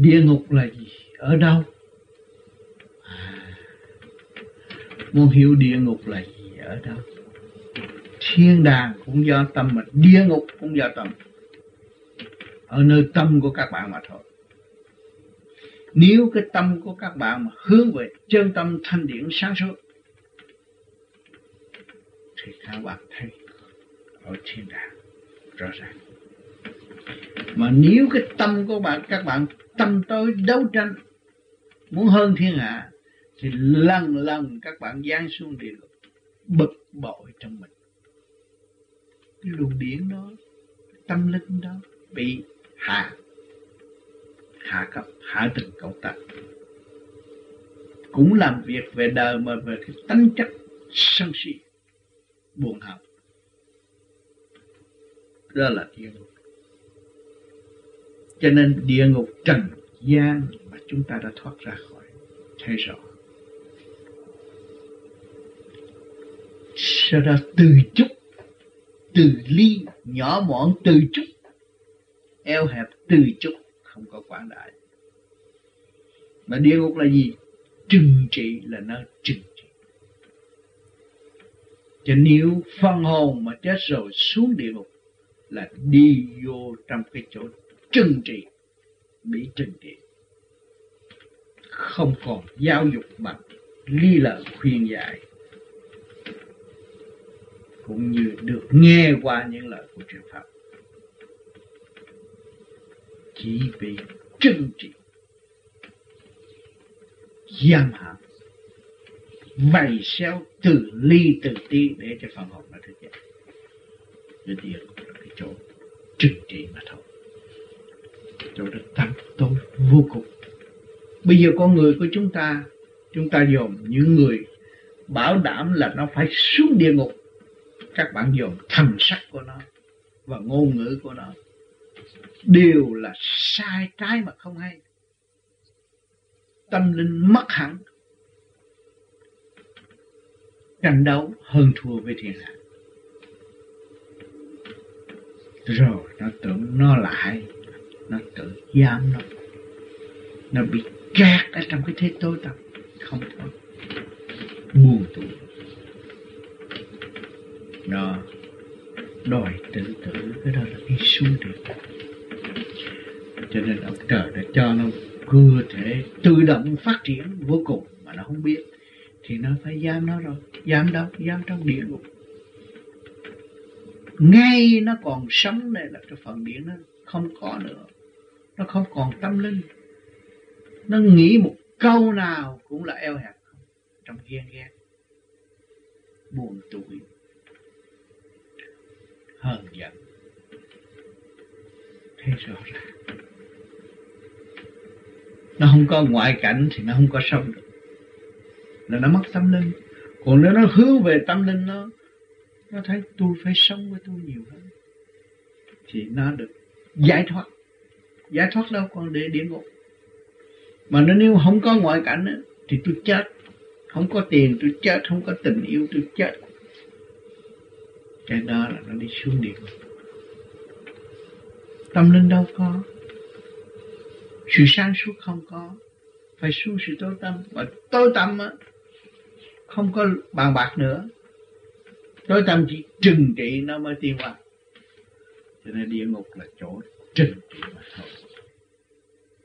địa ngục là gì? Ở đâu? Muốn hiểu địa ngục là gì, ở đâu? Thiên đàng cũng do tâm mà, địa ngục cũng do tâm. Ở nơi tâm của các bạn mà thôi. Nếu cái tâm của các bạn mà hướng về chân tâm thanh điển sáng suốt, thì các bạn thấy ở thiên đàng rõ ràng mà nếu cái tâm của bạn, các bạn tâm tối đấu tranh, muốn hơn thiên hạ, thì lần lần các bạn giáng xuống địa ngục, bực bội trong mình. Cái luồng điển đó, tâm linh đó bị hạ hạ cấp, hạ từng cộng tập cũng làm việc về đời mà về cái tính chất sân si, buồn hận đó là thiên cho nên địa ngục trần gian mà chúng ta đã thoát ra khỏi. Thấy rõ. Sau đó từ chút từ ly, nhỏ mọn từ chút eo hẹp từ chút không có quảng đại. Mà địa ngục là gì? Trừng trị là nơi trừng trị. Cho nếu phân hồn mà chết rồi xuống địa ngục là đi vô trong cái chỗ trừng trị. Bị trừng trị. Không còn giáo dục bằng ly lời khuyên dạy cũng như được nghe qua những lời của truyền pháp. Chỉ bị trừng trị, giam hãm, vầy xéo từ ly từ ti để cho phần hồn nó thức dậy. Cái tiền cái chỗ trừng trị mà thôi chỗ đó tăm tối vô cùng. Bây giờ con người của chúng ta chúng ta dồn những người bảo đảm là nó phải xuống địa ngục. Các bạn dồn thần sắc của nó và ngôn ngữ của nó đều là sai trái mà không hay. Tâm linh mất hẳn. Tranh đấu hơn thua với thiên hạ. Rồi nó tưởng nó lại nó tự giam nó. Nó bị kẹt ở trong cái thế tối tăm. Không thôi, buồn tủi nó đòi tự tử. Cái đó là cái xuống được cho nên ông trời đã cho nó cơ thể tự động phát triển vô cùng mà nó không biết. Thì nó phải giam nó rồi. Giam đâu? Giam trong địa ngục. Ngay nó còn sống này là cái phần điện nó không có nữa nó không còn tâm linh. Nó nghĩ một câu nào cũng là eo hẹp trong ghen ghét, buồn tủi, hờn giận. Thấy rõ ràng nó không có ngoại cảnh thì nó không có sống được. Là nó mất tâm linh. Còn nếu nó hướng về tâm linh nó nó thấy tôi phải sống với tôi nhiều hơn, thì nó được giải thoát giải thoát đâu còn để địa ngục mà nó nếu không có ngoại cảnh đó, thì tôi chết. Không có tiền tôi chết. Không có tình yêu tôi chết. Cái đó là nó đi xuống địa ngục. Tâm linh đâu có. Sự sáng suốt không có. Phải xuống sự tối tâm. Mà tối tâm á không có bàn bạc nữa. Tối tâm chỉ trừng trị nó mới tiên vào cho nên địa ngục là chỗ trừng trị mà thôi.